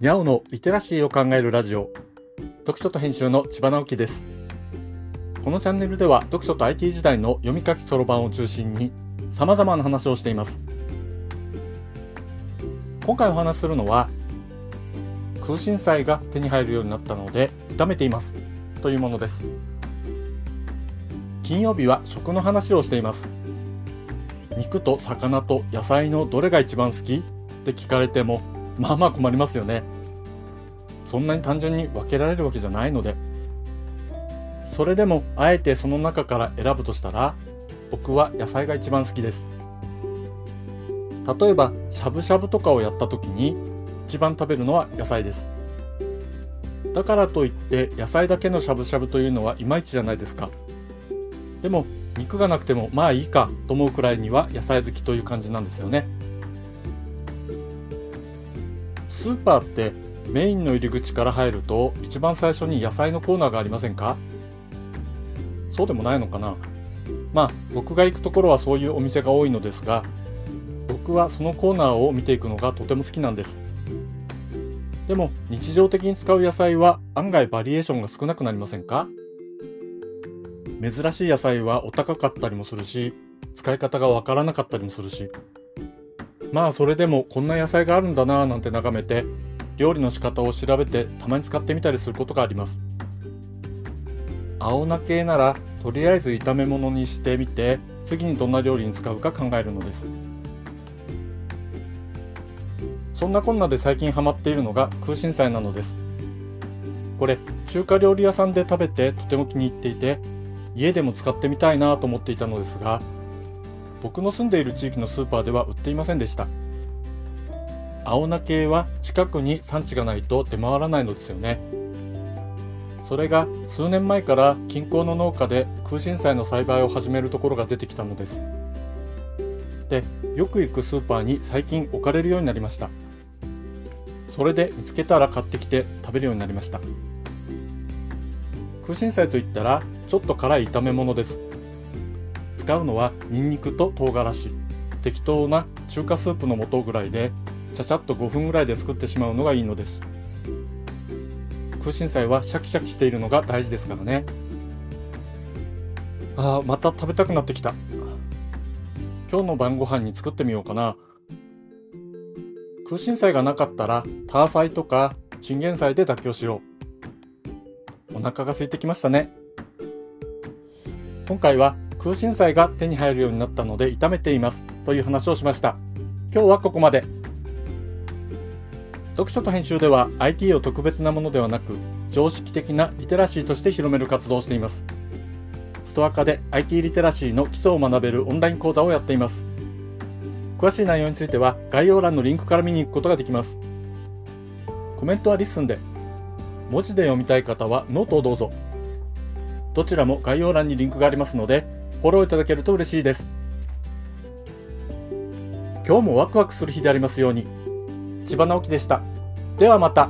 にゃおのリテラシーを考えるラジオ。読書と編集の千葉直樹です。このチャンネルでは読書と IT 時代の読み書きそろばんを中心に様々な話をしています。今回お話しするのは空心菜が手に入るようになったので炒めています。というものです。金曜日は食の話をしています。肉と魚と野菜のどれが一番好き？って聞かれてもまあまあ困りますよね。そんなに単純に分けられるわけじゃないので。それでもあえてその中から選ぶとしたら僕は野菜が一番好きです。例えばしゃぶしゃぶとかをやった時に一番食べるのは野菜です。だからといって野菜だけのしゃぶしゃぶというのはいまいちじゃないですか。でも肉がなくてもまあいいかと思うくらいには野菜好きという感じなんですよね。スーパーってメインの入り口から入ると一番最初に野菜のコーナーがありませんか？そうでもないのかな？まあ僕が行くところはそういうお店が多いのですが僕はそのコーナーを見ていくのがとても好きなんです。でも日常的に使う野菜は案外バリエーションが少なくなりませんか？珍しい野菜はお高かったりもするし使い方がわからなかったりもするしまあそれでもこんな野菜があるんだなぁなんて眺めて料理の仕方を調べてたまに使ってみたりすることがあります。青菜系ならとりあえず炒め物にしてみて次にどんな料理に使うか考えるのです。そんなこんなで最近ハマっているのが空心菜なのです。これ中華料理屋さんで食べてとても気に入っていて家でも使ってみたいなと思っていたのですが僕の住んでいる地域のスーパーでは売っていませんでした。青菜系は近くに産地がないと出回らないのですよね。それが数年前から近郊の農家で空心菜の栽培を始めるところが出てきたのです。でよく行くスーパーに最近置かれるようになりました。それで見つけたら買ってきて食べるようになりました。空心菜といったらちょっと辛い炒め物です。使うのはニンニクと唐辛子。適当な中華スープの素ぐらいでちゃちゃっと5分ぐらいで作ってしまうのがいいのです。空心菜はシャキシャキしているのが大事ですからね。あーまた食べたくなってきた。今日の晩ご飯に作ってみようかな。空心菜がなかったらターサイとかチンゲン菜で妥協しよう。お腹が空いてきましたね。今回は空心菜が手に入るようになったので炒めていますという話をしました。今日はここまで。読書と編集では IT を特別なものではなく常識的なリテラシーとして広める活動をしています。ストア化で IT リテラシーの基礎を学べるオンライン講座をやっています。詳しい内容については概要欄のリンクから見に行くことができます。コメントは LISTEN で文字で読みたい方はノートをどうぞ。どちらも概要欄にリンクがありますのでフォローいただけると嬉しいです。今日もワクワクする日でありますように。千葉直樹でした。ではまた。